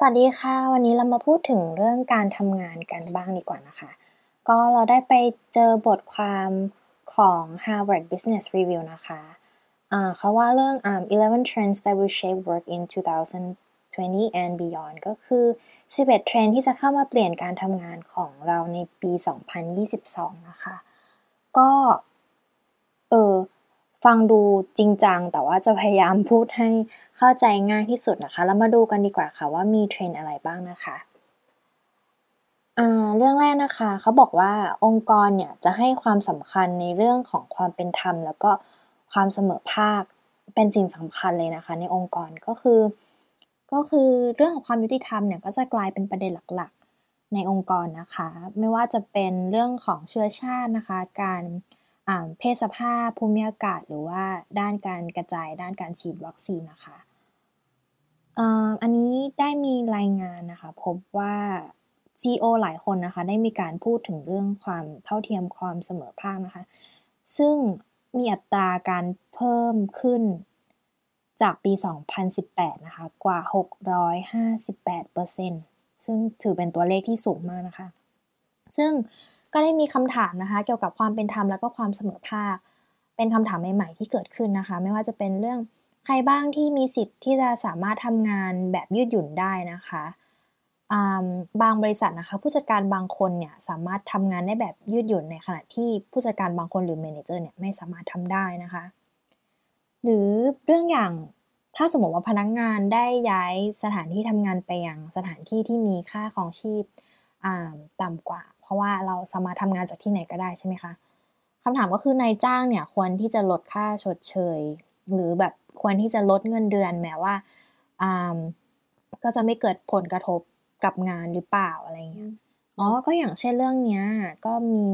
สวัสดีค่ะ วันนี้เรามาพูดถึงเรื่องการทำงานกันบ้างดีกว่านะคะ ก็เราได้ไปเจอบทความของ Harvard Business Review นะคะะเขาว่าเรื่อง um, 11 trends that will shape work in 2000 2020 and beyond ก็คือ 11 เทรนที่จะเข้ามาเปลี่ยนการทำงานของเราในปี 2022 นะคะ ก็เออฟังดูจริงจัง แต่ว่าจะพยายามพูดให้เข้าใจง่ายที่สุดนะคะ แล้วมาดูกันดีกว่าค่ะว่ามีเทรนอะไรบ้างนะคะเรื่องแรกนะคะเขาบอกว่าองค์กรเนี่ยจะให้ความสำคัญในเรื่องของความเป็นธรรม แล้วก็ความเสมอภาคเป็นสิ่งสำคัญเลยนะคะ ในองค์กรก็คือ ก็คือเรื่องของความยุติธรรมเนี่ยก็จะกลายเป็นประเด็นหลักๆ ในองค์กรนะคะ ไม่ว่าจะเป็นเรื่องของเชื้อชาตินะคะ การเพศสภาพภูมิอากาศ หรือว่าด้านการกระจายด้านการฉีดวัคซีนนะคะอันนี้ได้มีรายงานนะคะ พบว่า CEO หลายคนนะคะ ได้มีการพูดถึงเรื่องความเท่าเทียมความเสมอภาคนะคะ ซึ่งมีอัตราการเพิ่มขึ้น จากปี 2018 นะคะ กว่า 658%ซึ่งถือเป็นตัวเลขที่สูงมากนะคะ ซึ่งก็ได้มีคำถามนะคะ เกี่ยวกับความเป็นธรรมแล้วก็ความเสมอภาค เป็นคำถามใหม่ ๆ ที่เกิดขึ้นนะคะ ไม่ว่าจะเป็นเรื่องใครบ้างที่มีสิทธิ์ที่จะสามารถทำงานแบบยืดหยุ่นได้นะคะบางบริษัทนะคะ ผู้จัดการบางคนเนี่ยสามารถทำงานได้แบบยืดหยุ่นในขณะที่ผู้จัดการบางคนหรือเมนเจอร์เนี่ยไม่สามารถทำได้นะคะ หรือเรื่องอย่างถ้าสมมติว่าพนักงานได้ย้ายสถานที่ทำงานไปยังสถานที่ที่มีค่าของชีพต่ำกว่า เพราะว่าเราสามารถทำงานจากที่ไหนก็ได้ใช่ไหมคะคำถามก็คือนายจ้างเนี่ยควรที่จะลดค่าชดเชย หรือแบบควรที่จะลดเงินเดือนแม้ว่าก็จะไม่เกิดผลกระทบกับงานหรือเปล่าอะไรเงี้ยอ๋อก็อย่างเช่นเรื่องเนี้ยก็มี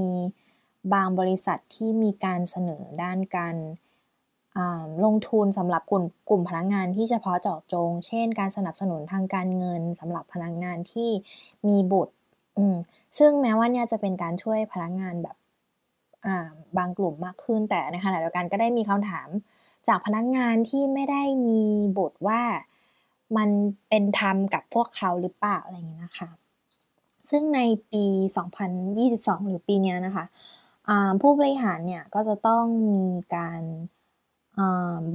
บางบริษัทที่มีการเสนอด้านการ ลงทุนสำหรับกลุ่มกลุ่มพนักงานที่เฉพาะเจาะจง เช่น การสนับสนุนทางการเงินสำหรับพนักงานที่มีบุตรซึ่งแม้ว่าเนี่ยจะเป็นการช่วยพนักงานแบบบางกลุ่มมากขึ้น แต่ในขณะเดียวกันก็ได้มีคำถามจากพนักงานที่ไม่ได้มีบุตรว่ามันเป็นธรรมกับพวกเขาหรือเปล่าอะไรเงี้ยนะคะ ซึ่งในปี 2022 หรือปีนี้นะคะผู้บริหารเนี่ยก็จะต้องมีการ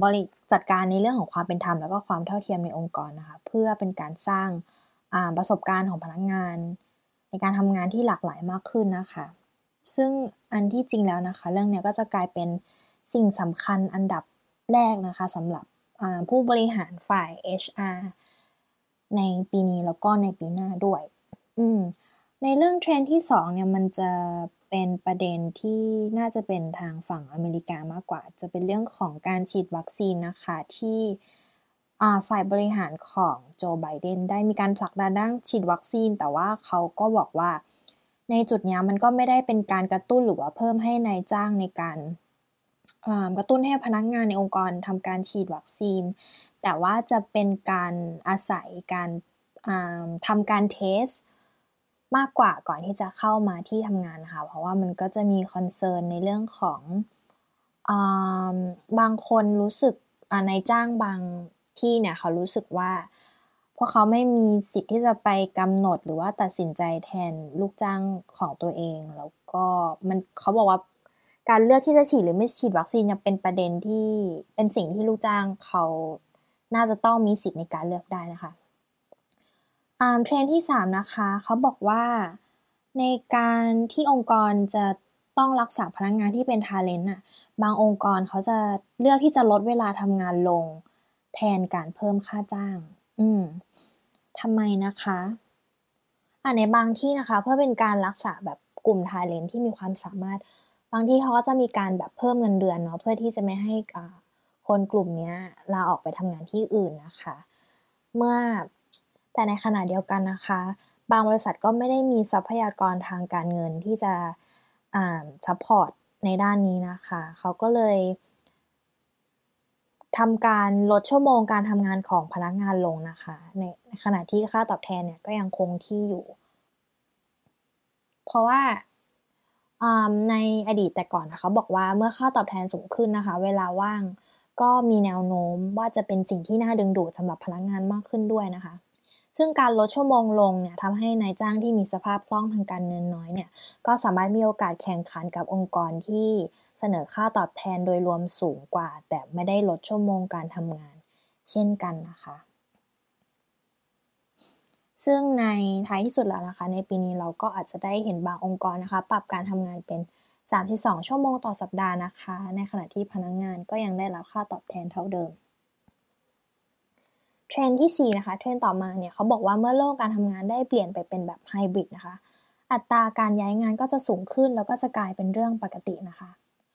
บริจัดการในเรื่องของความเป็นธรรมแล้วก็ความเท่าเทียมในองค์กรนะคะเพื่อเป็นการสร้างประสบการณ์ของพนักงาน ในการทำงานที่หลากหลายมากขึ้นนะคะ ซึ่งอันที่จริงแล้วนะคะ เรื่องนี้ก็จะกลายเป็นสิ่งสำคัญอันดับแรกนะคะสำหรับผู้บริหารฝ่าย HR ในปีนี้แล้วก็ในปีหน้าด้วยอืในเรื่องเทรนที่สองเนี่ยมันจะ เป็นประเด็นที่น่าจะเป็นทางฝั่งอเมริกามากกว่า จะเป็นเรื่องของการฉีดวัคซีนนะคะที่ฝ่ายบริหารของโจไบเดนได้มีการผลักดันด้านฉีดวัคซีน แต่ว่าเขาก็บอกว่า ในจุดนี้มันก็ไม่ได้เป็นการกระตุ้นหรือว่าเพิ่มให้ในายจ้างในการกระตุ้นให้พนักงานในองค์กรทำการฉีดวัคซีน แต่ว่าจะเป็นการอาศัยการทำการเทส มากกว่าก่อนที่จะเข้ามาที่ทำงานนะคะ เพราะว่ามันก็จะมีคอนเซิร์นในเรื่องของบางคนรู้สึกในจ้างบางที่เนี่ยเขารู้สึกว่า พวกเขาไม่มีสิทธิ์ที่จะไปกำหนดหรือว่าตัดสินใจแทนลูกจ้างของตัวเอง แล้วก็มันเขาบอกว่าการเลือกที่จะฉีดหรือไม่ฉีดวัคซีนยังเป็นประเด็นที่เป็นสิ่งที่ลูกจ้างเขาน่าจะต้องมีสิทธิ์ในการเลือกได้นะคะ เทรนด์ที่ 3 นะคะเขาบอกว่าในการที่องค์กรจะต้องรักษาพนักงานที่เป็น talent อะบางองค์กรเขาจะเลือกที่จะลดเวลาทำงานลง แทนการเพิ่มค่าจ้าง อืมทำไมนะคะอ่าในบางที่นะคะ เพื่อเป็นการรักษาแบบกลุ่ม talent ที่มีความสามารถ บางที่เขาก็จะมีการแบบเพิ่มเงินเดือนเนาะเพื่อที่จะไม่ให้คนกลุ่มนี้ลาออกไปทำงานที่อื่นนะคะ เมื่อ แต่ในขณะเดียวกันนะคะ บางบริษัทก็ไม่ได้มีทรัพยากรทางการเงินที่จะ support ในด้านนี้นะคะ เขาก็เลยทำการลดชั่วโมงการทำงานของพนักงานลงนะคะ ในขณะที่ค่าตอบแทนเนี่ยก็ยังคงที่อยู่ เพราะว่าในอดีตแต่ก่อนนะคะบอกว่าเมื่อค่าตอบแทนสูงขึ้นนะคะ เวลาว่างก็มีแนวโน้มว่าจะเป็นสิ่งที่น่าดึงดูดสำหรับพนักงานมากขึ้นด้วยนะคะ ซึ่งการลดชั่วโมงลงเนี่ยทำให้นายจ้างที่มีสภาพคล่องทางการเงินน้อยเนี่ยก็สามารถมีโอกาสแข่งขันกับองค์กรที่เสนอค่าตอบแทนโดยรวมสูงกว่า แต่ไม่ได้ลดชั่วโมงการทำงาน เช่นกันนะคะ ซึ่งในท้ายที่สุดแล้วนะคะ ในปีนี้เราก็อาจจะได้เห็นบางองค์กรนะคะ ปรับการทำงานเป็น 32 ชั่วโมงต่อสัปดาห์นะคะ ในขณะที่พนักงงานก็ยังได้รับค่าตอบแทนเท่าเดิม เทรนที่ 4 นะคะ เทรนต่อมาเนี่ยเขาบอกว่าเมื่อโลกการทำงานได้เปลี่ยนไปเป็นแบบไฮบริดนะคะ อัตราการย้ายงานก็จะสูงขึ้นแล้วก็จะกลายเป็นเรื่องปกตินะคะ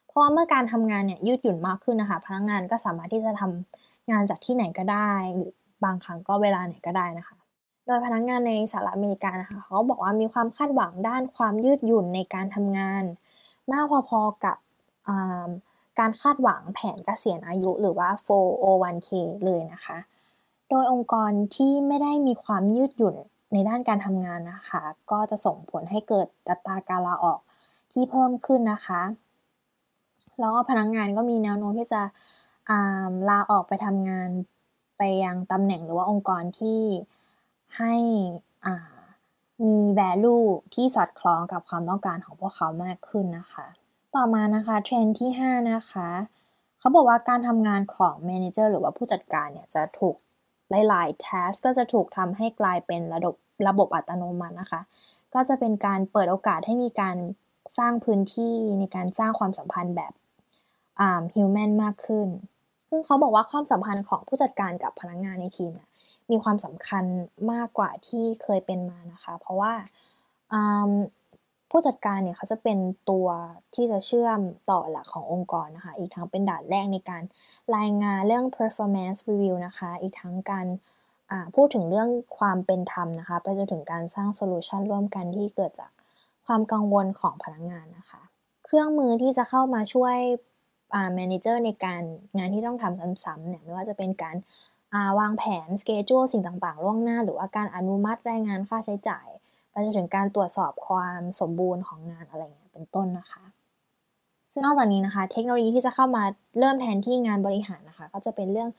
เพราะว่าเมื่อการทำงานเนี่ยยืดหยุ่นมากขึ้นนะคะ พนักงงานก็สามารถที่จะทำงานจากที่ไหนก็ได้ หรือบางครั้งก็เวลาไหนก็ได้นะคะ โดยพนักงงานในสหรัฐอเมริกานะคะเขาบอกว่ามีความคาดหวังด้านความยืดหยุ่นในการทำงาน มากพอๆกับการคาดหวังแผนเกษียณอายุหรือว่า 401k เลยนะคะ โดยองค์กรที่ไม่ได้มีความยืดหยุ่นในด้านการทำงานนะคะ ก็จะส่งผลให้เกิดอัตราการลาออกที่เพิ่มขึ้นนะคะ แล้วก็พนักงงานก็มีแนวโน้มที่จะลาออกไปทำงานไปยังตำแหน่งหรือว่าองค์กรที่ให้มี value ที่สอดคล้องกับความต้องการของพวกเขามากขึ้นนะคะ ต่อมานะคะเทรนที่ 5 นะคะ เขาบอกว่าการทำงานของ manager หรือว่าผู้จัดการเนี่ยจะถูก หลายๆ task ก็จะถูกทำให้กลายเป็นระบบระบบอัตโนมัตินะคะ ก็จะเป็นการเปิดโอกาสให้มีการสร้างพื้นที่ในการสร้างความสัมพันธ์แบบ human มากขึ้น ซึ่งเขาบอกว่าความสัมพันธ์ของผู้จัดการกับพนักงงานในทีมมีความสำคัญมากกว่าที่เคยเป็นมานะคะ เพราะว่า ผู้จัดการเนี่ยเขาจะเป็นตัวที่จะเชื่อมต่อหลักขององค์กรนะคะ อีกทั้งเป็นด่านแรกในการรายงานเรื่อง performance review นะคะ อีกทั้งการพูดถึงเรื่องความเป็นธรรมนะคะ ไปจนถึงการสร้างโซลูชันร่วมกันที่เกิดจากความกังวลของพนักงานนะคะ เครื่องมือที่จะเข้ามาช่วย manager ในการงานที่ต้องทำซ้ำๆเนี่ยไม่ว่าจะเป็นการาวางแผนสเกจ u สิ่งต่างๆ ล่วงหน้า หรือว่าการอนุมัติรายงานค่าใช้จ่าย ไปจนถึงการตรวจสอบความสมบูรณ์ของงานอะไรเงี้ยเป็นต้นนะคะ ซึ่งนอกจากนี้นะคะ เทคโนโลยีที่จะเข้ามาเริ่มแทนที่งานบริหารนะคะ ก็จะเป็นเรื่อง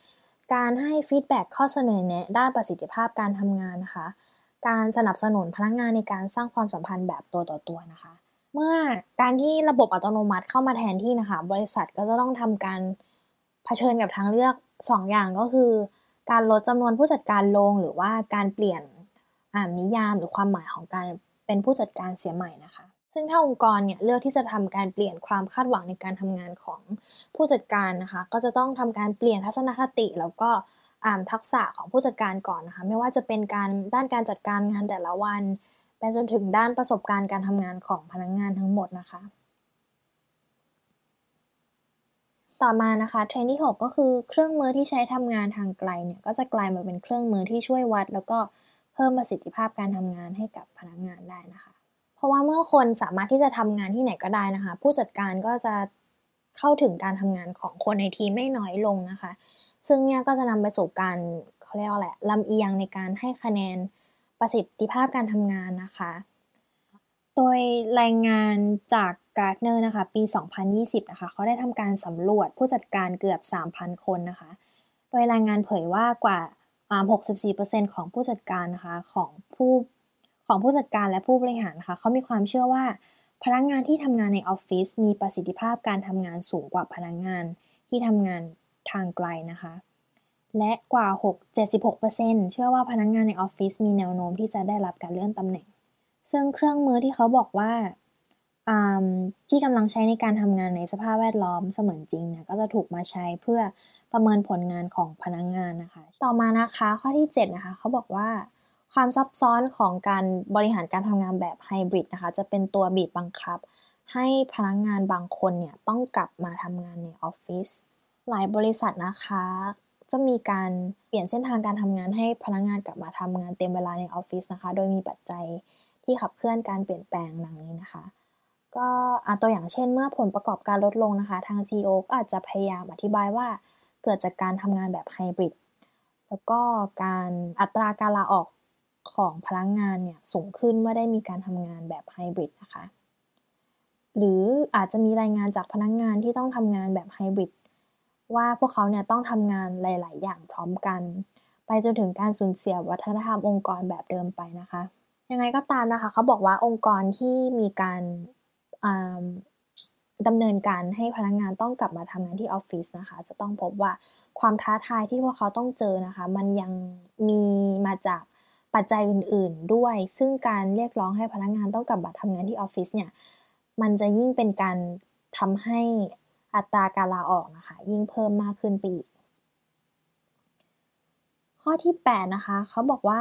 การให้ feedback ข้อเสนอแนะด้านประสิทธิภาพการทำงานนะคะ การสนับสนุนพนักงานในการสร้างความสัมพันธ์แบบตัวต่อตัวนะคะ เมื่อการที่ระบบอัตโนมัติเข้ามาแทนที่นะคะ บริษัทก็จะต้องทำการเผชิญกับทางเลือก 2 อย่างก็คือ การลดจำนวนผู้จัดการลงหรือว่าการเปลี่ยน นิยามหรือความหมายของการเป็นผู้จัดการเสียใหม่นะคะ ซึ่งถ้าองค์กรเนี่ยเลือกที่จะทำการเปลี่ยนความคาดหวังในการทำงานของผู้จัดการนะคะ ก็จะต้องทำการเปลี่ยนทัศนคติแล้วก็ทักษะของผู้จัดการก่อนนะคะ ไม่ว่าจะเป็นการด้านการจัดการงานแต่ละวันไปจนถึงด้านประสบการณ์การทำงานของพนักงงานทั้งหมดนะคะ ต่อมานะคะเทรนที่ 6 ก็คือเครื่องมือที่ใช้ทำงานทางไกลเนี่ยก็จะกลายมาเป็นเครื่องมือที่ช่วยวัด แล้วก็ เพิ่มประสิทธิภาพการทำงานให้กับพนักงานได้นะคะ เพราะว่าเมื่อคนสามารถที่จะทำงานที่ไหนก็ได้นะคะ ผู้จัดการก็จะเข้าถึงการทำงานของคนในทีมไม่น้อยลงนะคะ ซึ่งเนี่ยก็จะนำไปสู่การเขาเรียกว่าแหละลำเอียงในการให้คะแนนประสิทธิภาพการทำงานนะคะ โดยรายงานจาก Gartner นะคะ ปี 2020 นะคะ เขาได้ทำการสำรวจผู้จัดการเกือบ 3,000 คนนะคะ โดยรายงานเผยว่ากว่า 64%ของผู้จัดการนะคะของผู้ของผู้จัดการและผู้บริหารนะคะเขามีความเชื่อว่า พนักงานที่ทำงานในออฟฟิศมีประสิทธิภาพการทำงานสูงกว่าพนักงานที่ทำงานทางไกลนะคะ และกว่า6 76%เชื่อว่าพนักงานในออฟฟิศมีแนวโน้มที่จะได้รับการเลื่อนตำแหน่ง ซึ่งเครื่องมือที่เขาบอกว่า ที่กำลังใช้ในการทำงานในสภาพแวดล้อมเสมือนจริงเนี่ยก็จะถูกมาใช้เพื่อประเมินผลงานของพนักงงานนะคะ ต่อมานะคะข้อที่7นะคะเขาบอกว่าความซับซ้อนของการบริหารการทำงานแบบไฮบริดนะคะจะเป็นตัวบีบบังคับ ให้พนักงงานบางคนเนี่ยต้องกลับมาทำงานในออฟฟิศหลายบริษัทนะคะ จะมีการเปลี่ยนเส้นทางการทำงานให้พนักงงานกลับมาทำงานเต็มเวลาในออฟฟิศนะคะ โดยมีปัจจัยที่ขับเคลื่อนการเปลี่ยนแปลงดังนี้นะคะ ก็ตัวอย่างเช่นเมื่อผลประกอบการลดลงนะคะ ทาง CEO ก็อาจจะพยายามอธิบายว่าเกิดจากการทำงานแบบไฮบริดแล้วก็การอัตราการลาออกของพนักงงานเนี่ยสูงขึ้นเมื่อได้มีการทำงานแบบไฮบริดนะคะ หรืออาจจะมีรายงานจากพนักงงานที่ต้องทำงานแบบไฮบริดว่าพวกเขาเนี่ยต้องทำงานหลาย ๆ อย่างพร้อมกัน ไปจนถึงการสูญเสียวัฒนธรรมองค์กรแบบเดิมไปนะคะ ยังไงก็ตามนะคะ เขาบอกว่าองค์กรที่มีการ ดำเนินการให้พนักงานต้องกลับมาทำงานที่ออฟฟิศนะคะ จะต้องพบว่าความท้าทายที่พวกเขาต้องเจอนะคะ มันยังมีมาจากปัจจัยอื่น ๆ ด้วย ซึ่งการเรียกร้องให้พนักงานต้องกลับมาทำงานที่ออฟฟิศเนี่ย มันจะยิ่งเป็นการทำให้อัตราการลาออกนะคะ ยิ่งเพิ่มมากขึ้นไปอีก ข้อที่ 8 นะคะ เขาบอกว่า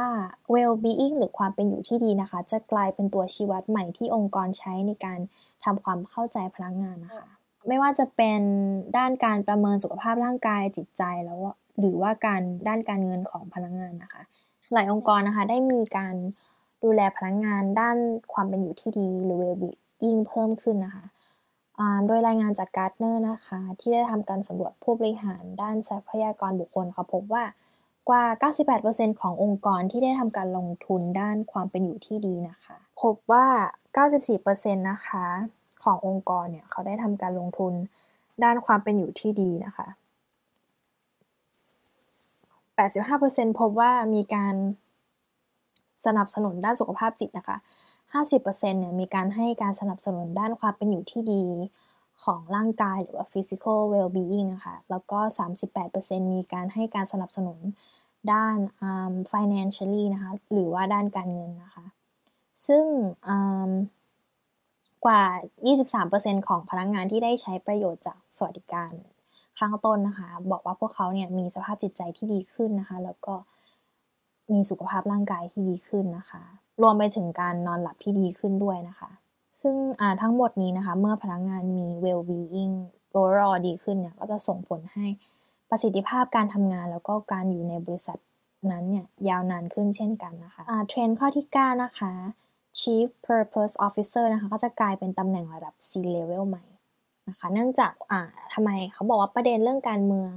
well-being หรือความเป็นอยู่ที่ดีนะคะ จะกลายเป็นตัวชี้วัดใหม่ที่องค์กรใช้ในการทำความเข้าใจพนักงานนะคะ ไม่ว่าจะเป็นด้านการประเมินสุขภาพร่างกายจิตใจแล้วหรือว่าการด้านการเงินของพนักงานนะคะ หลายองค์กรนะคะได้มีการดูแลพนักงานด้านความเป็นอยู่ที่ดีหรือ well-being เพิ่มขึ้นนะคะโดยรายงานจาก Gartner นะคะ ที่ได้ทำการสำรวจผู้บริหารด้านทรัพยากรบุคคลเขาพบว่า กว่า 98%ขององค์กรที่ได้ทำการลงทุนด้านความเป็นอยู่ที่ดีนะคะ พบว่า 94%นะคะขององค์กรเนี่ยเขาได้ทำการลงทุนด้านความเป็นอยู่ที่ดีนะคะ 85%พบว่ามีการสนับสนุนด้านสุขภาพจิตนะคะ 50%เนี่ยมีการให้การสนับสนุนด้านความเป็นอยู่ที่ดี ของร่างกายหรือว่า physical well-being นะคะ แล้วก็ 38%มีการให้การสนับสนุนด้าน financially นะคะ หรือว่าด้านการเงินนะคะ ซึ่งกว่า 23%ของพนักงงานที่ได้ใช้ประโยชน์จากสวัสดิการข้างต้นนะคะ บอกว่าพวกเขาเนี่ยมีสภาพจิตใจที่ดีขึ้นนะคะ แล้วก็มีสุขภาพร่างกายที่ดีขึ้นนะคะ รวมไปถึงการนอนหลับที่ดีขึ้นด้วยนะคะ ซึ่งทั้งหมดนี้นะคะ เมื่อพนักงงานมี well-being overall ดีขึ้นเนี่ย ก็จะส่งผลให้ประสิทธิภาพการทำงานแล้วก็การอยู่ในบริษัทนั้นเนี่ยยาวนานขึ้นเช่นกันนะคะะเทรนด์ข้อที่ 9 นะคะ Chief Purpose Officer นะคะก็จะกลายเป็นตำแหน่งระดับ C level ใหม่นะคะเนื่องจากอ่าทำไมเขาบอกว่าประเด็นเรื่องการเมือง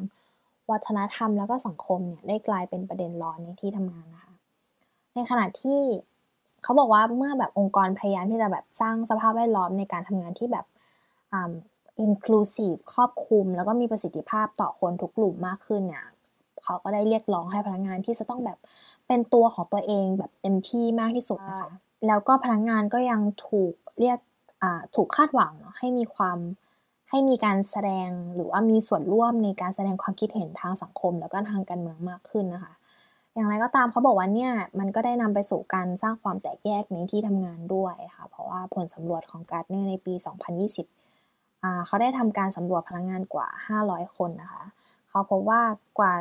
วัฒนธรรมแล้วก็สังคมเนี่ยได้กลายเป็นประเด็นร้อนในที่ทำงานนะคะ ในขณะที่ เขาบอกว่าเมื่อแบบองค์กรพยายามที่จะแบบสร้างสภาพแวดล้อมในการทำงานที่แบบอ่า inclusive ครอบคลุม แล้วก็มีประสิทธิภาพต่อคนทุกกลุ่มมากขึ้นเนี่ยเขาก็ได้เรียกร้องให้พนักงานที่จะต้องแบบเป็นตัวของตัวเองแบบเต็มที่มากที่สุดนะคะแล้วก็พนักงานก็ยังถูกเรียกถูกคาดหวังเนาะให้มีความให้มีการแสดงหรือว่ามีส่วนร่วมในการแสดงความคิดเห็นทางสังคม แล้วก็ทางการเมืองมากขึ้นนะคะ อย่างไรก็ตามเขาบอกว่าเนี่ยมันก็ได้นำไปสู่การสร้างความแตกแยกในที่ทำงานด้วยค่ะ เพราะว่าผลสำรวจของการ์ดเนอร์ในปี 2020 เขาได้ทำการสำรวจพนักงงานกว่า 500 คนนะคะเขาพบว่ากว่า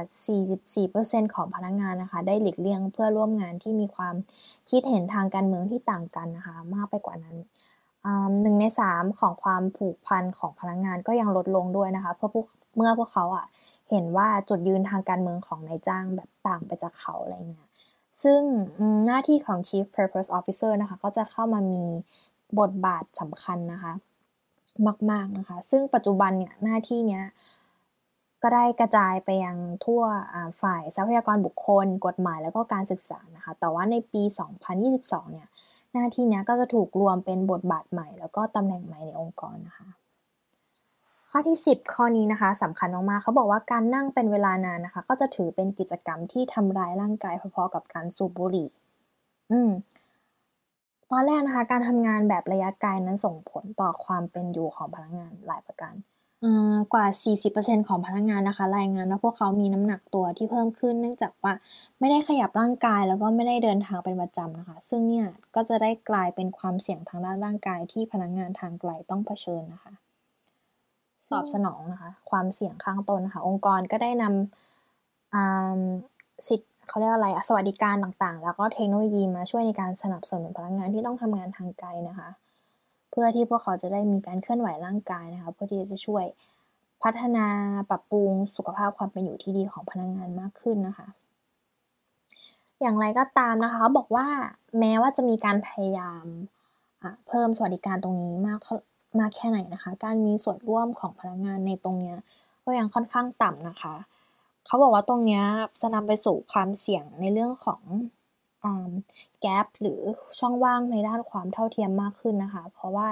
44%ของพนักงงานนะคะ ได้หลีกเลี่ยงเพื่อร่วมงานที่มีความคิดเห็นทางการเมืองที่ต่างกันนะคะ มากไปกว่านั้นหนึ่งในสามของความผูกพันของพนักงงานก็ยังลดลงด้วยนะคะ เพื่อเมื่อพวกเขาอะ เห็นว่าจุดยืนทางการเมืองของนายจ้างแบบต่างไปจากเขาอะไรเงี้ยซึ่งหน้าที่ของ Chief Purpose Officer นะคะ ก็จะเข้ามามีบทบาทสำคัญนะคะ มาก ๆ นะคะ ซึ่งปัจจุบันเนี่ยหน้าที่เนี้ยก็ได้กระจายไปยังทั่วฝ่ายทรัพยากรบุคคล กฎหมายแล้วก็การศึกษานะคะ แต่ว่าในปี 2022 เนี่ย หน้าที่นี้ก็จะถูกรวมเป็นบทบาทใหม่ แล้วก็ตำแหน่งใหม่ในองค์กรนะคะ ข้อที่ 10 ข้อนี้นะคะสำคัญมากๆเขาบอกว่าการนั่งเป็นเวลานานนะคะ ก็จะถือเป็นกิจกรรมที่ทำร้ายร่างกายพอๆกับการสูบบุหรี่ อืมตอนแรกนะคะ การทำงานแบบระยะไกลนั้นส่งผลต่อความเป็นอยู่ของพนักงานหลายประการกว่า 40%ของพนักงานนะคะ รายงานว่าพวกเขามีน้ำหนักตัวที่เพิ่มขึ้น เนื่องจากว่าไม่ได้ขยับร่างกายแล้วก็ไม่ได้เดินทางเป็นประจำนะคะ ซึ่งเนี่ยก็จะได้กลายเป็นความเสี่ยงทางด้านร่างกายที่พนักงานทางไกลต้องเผชิญนะคะ ตอบสนองนะคะ ความเสี่ยงข้างต้นนะคะองค์กรก็ได้นำสิทธิ์เขาเรียกอะไรสวัสดิการต่างๆ แล้วก็เทคโนโลยีมาช่วยในการสนับสนุนพนักงานที่ต้องทำงานทางไกลนะคะ เพื่อที่พวกเขาจะได้มีการเคลื่อนไหวร่างกายนะคะเพื่อที่จะช่วยพัฒนาปรับปรุงสุขภาพความเป็นอยู่ที่ดีของพนักงานมากขึ้นนะคะ อย่างไรก็ตามนะคะเขาบอกว่าแม้ว่าจะมีการพยายามเพิ่มสวัสดิการตรงนี้มาก มากแค่ไหนนะคะ การมีส่วนร่วมของพนักงานในตรงนี้ก็ยังค่อนข้างต่ำนะคะ เขาบอกว่าตรงนี้จะนำไปสู่ความเสี่ยงในเรื่องของแกลบหรือช่องว่างในด้านความเท่าเทียมมากขึ้นนะคะ เพราะว่า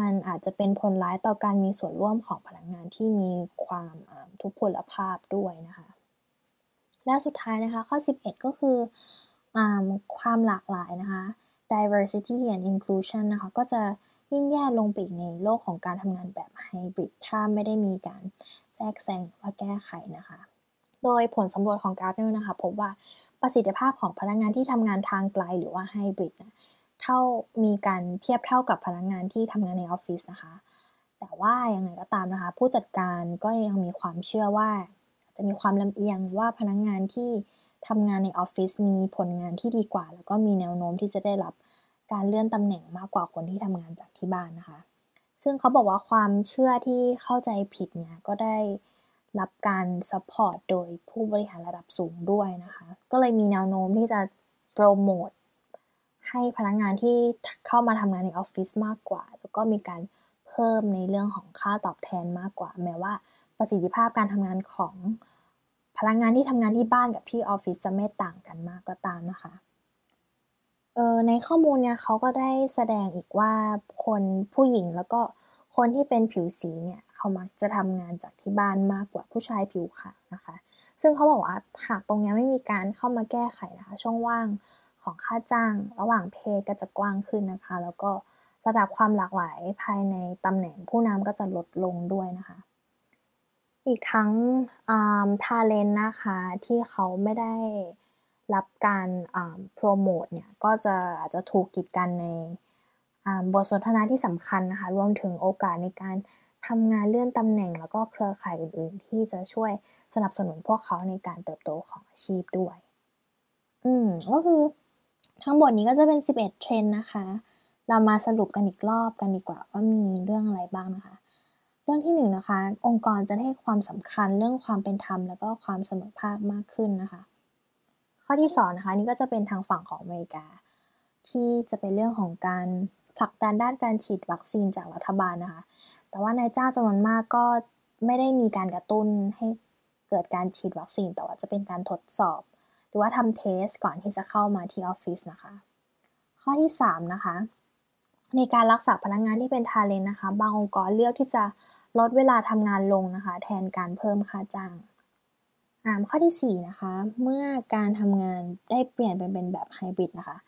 มันอาจจะเป็นผลร้ายต่อการมีส่วนร่วมของพนักงานที่มีความทุพพลภาพด้วยนะคะ และสุดท้ายนะคะข้อ 11 ก็คืออความหลากหลายนะคะ diversity and inclusion นะคะก็จะ ยิ่งแย่ลงไปในโลกของการทำงานแบบไฮบริดถ้าไม่ได้มีการแทรกแซงว่าแก้ไขนะคะ โดยผลสำรวจของ Gartner นะคะพบว่าประสิทธิภาพของพนักงานที่ทำงานทางไกลหรือว่าไฮบริดนะเท่ามีการเทียบเท่ากับพนักงานที่ทำงานในออฟฟิศนะคะ แต่ว่ายังไงก็ตามนะคะ ผู้จัดการก็ยังมีความเชื่อว่า จะมีความลำเอียงว่าพนักงานที่ทำงานในออฟฟิศมีผลงานที่ดีกว่า แล้วก็มีแนวโน้มที่จะได้รับ การเลื่อนตำแหน่งมากกว่าคนที่ทำงานจากที่บ้านนะคะ ซึ่งเขาบอกว่าความเชื่อที่เข้าใจผิดเนี่ยก็ได้รับการ support โดยผู้บริหารระดับสูงด้วยนะคะ ก็เลยมีแนวโน้มที่จะโปรโมทให้พนักงานที่เข้ามาทำงานในออฟฟิศมากกว่า แล้วก็มีการเพิ่มในเรื่องของค่าตอบแทนมากกว่า แม้ว่าประสิทธิภาพการทำงานของพนักงานที่ทำงานที่บ้านกับที่ออฟฟิศจะไม่ต่างกันมากก็ตามนะคะ ออในข้อมูลเนี่ยเขาก็ได้แสดงอีกว่าคนผู้หญิงแล้วก็คนที่เป็นผิวสีเนี่ยเขามักจะทำงานจากที่บ้านมากกว่าผู้ชายผิวขาวนะคะ ซึ่งเขาบอกว่าหากตรงนี้ไม่มีการเข้ามาแก้ไขนะคะช่องว่างของค่าจ้างระหว่างเพศก็จะกว้างขึ้นนะคะ แล้วก็ระดับความหลากหลายภายในตำแหน่งผู้นำก็จะลดลงด้วยนะคะ อีกทั้งทาเลนนะคะที่เขาไม่ได้ รับการโปรโมทเนี่ยก็จะอาจจะถูกกีดกันในบทสนทนาที่สำคัญนะคะรวมถึงโอกาสในการทำงานเลื่อนตำแหน่ง แล้วก็เครือข่ายอื่น ๆ ที่จะช่วยสนับสนุนพวกเขาในการเติบโตของอาชีพด้วย อืมก็คือทั้งหมดนี้ก็จะเป็น 11 เทรนนะคะ เรามาสรุปกันอีกรอบกันดีกว่าว่ามีเรื่องอะไรบ้างนะคะ เรื่องที่1นนะคะ องค์กรจะให้ความสำคัญเรื่องความเป็นธรรม แล้วก็ความเสมอภาคมากขึ้นนะคะ ข้อที่2นะคะนี่ก็จะเป็นทางฝั่งของอเมริกา ที่จะเป็นเรื่องของการผลักดันด้านการฉีดวัคซีนจากรัฐบาลนะคะ แต่ว่านายจ้างจำนวนมากก็ไม่ได้มีการกระตุ้นให้เกิดการฉีดวัคซีน แต่ว่าจะเป็นการทดสอบ หรือว่าทำเทสก่อนที่จะเข้ามาที่ออฟฟิศนะคะ ข้อที่ 3 นะคะ ในการรักษาพนักงงานที่เป็นทาเลนนะคะ บางองค์กรเลือกที่จะลดเวลาทำงานลงนะคะ แทนการเพิ่มค่าจ้าง ข้อที่ 4 นะคะ เมื่อการทำงานได้เปลี่ยนเป็นเป็นแบบไฮบริดนะคะ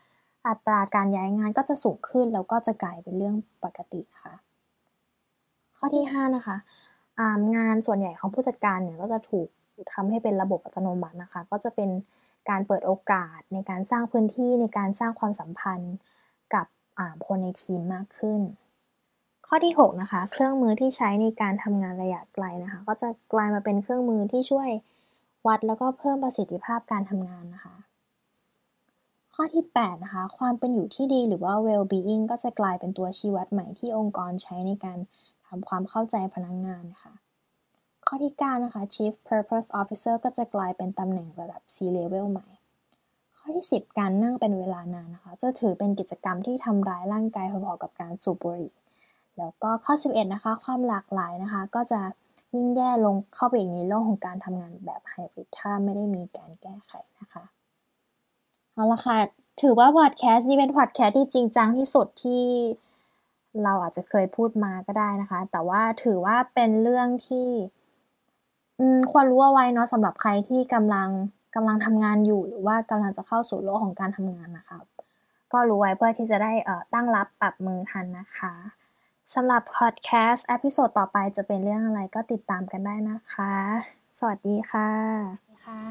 อัตราการย้ายงานก็จะสูงขึ้น แล้วก็จะกลายเป็นเรื่องปกตินะคะ ข้อที่ 5 นะคะงานส่วนใหญ่ของผู้จัดการเนี่ยก็จะถูกทำให้เป็นระบบอัตโนมัตินะคะ ก็จะเป็นการเปิดโอกาสในการสร้างพื้นที่ในการสร้างความสัมพันธ์กับคนในทีมมากขึ้น ข้อที่ 6 นะคะ เครื่องมือที่ใช้ในการทำงานระยะไกลนะคะ ก็จะกลายมาเป็นเครื่องมือที่ช่วย วัดแล้วก็เพิ่มประสิทธิภาพการทำงานนะคะ ข้อที่ 8 นะคะ ความเป็นอยู่ที่ดีหรือว่า well-being ก็จะกลายเป็นตัวชี้วัดใหม่ที่องค์กรใช้ในการทำความเข้าใจพนักงงานนะคะข้อที่ 9 นะคะ Chief Purpose Officer ก็จะกลายเป็นตำแหน่งระดับ C-level ใหม่ ข้อที่ 10 การนั่งเป็นเวลานานนะคะ จะถือเป็นกิจกรรมที่ทำร้ายร่างกายพอๆกับการสูบบุหรี่ แล้วก็ข้อ 11 นะคะ ความหลากหลายนะคะ ก็จะ ยิ่งแย่ลงเข้าไปอีกในโลกของการทำงานแบบไฮบริดถ้าไม่ได้มีการแก้ไขนะคะเอาละค่ะ ถือว่าพอดแคสต์นี้เป็นพอดแคสต์ที่จริงจังที่สุดที่เราอาจจะเคยพูดมาก็ได้นะคะ แต่ว่าถือว่าเป็นเรื่องที่ควรรู้เอาไว้เนาะสำหรับใครที่กำลังกำลังทำงานอยู่หรือว่ากำลังจะเข้าสู่โลกของการทำงานนะคะก็รู้ไว้เพื่อที่จะได้ตั้งรับปรับมือทันนะคะ สำหรับพอดแคสต์ episode ต่อไปจะเป็นเรื่องอะไรก็ติดตามกันได้นะคะ สวัสดีค่ะค่ะ